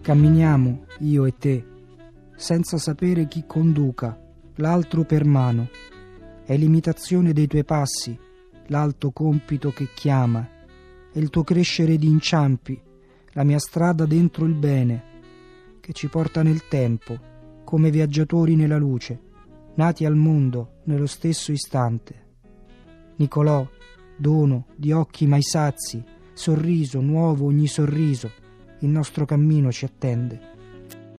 Camminiamo, io e te, senza sapere chi conduca, l'altro per mano. È l'imitazione dei tuoi passi, l'alto compito che chiama, è il tuo crescere di inciampi, la mia strada dentro il bene, che ci porta nel tempo, come viaggiatori nella luce, nati al mondo nello stesso istante. Nicolò, dono di occhi mai sazi, sorriso nuovo ogni sorriso, il nostro cammino ci attende.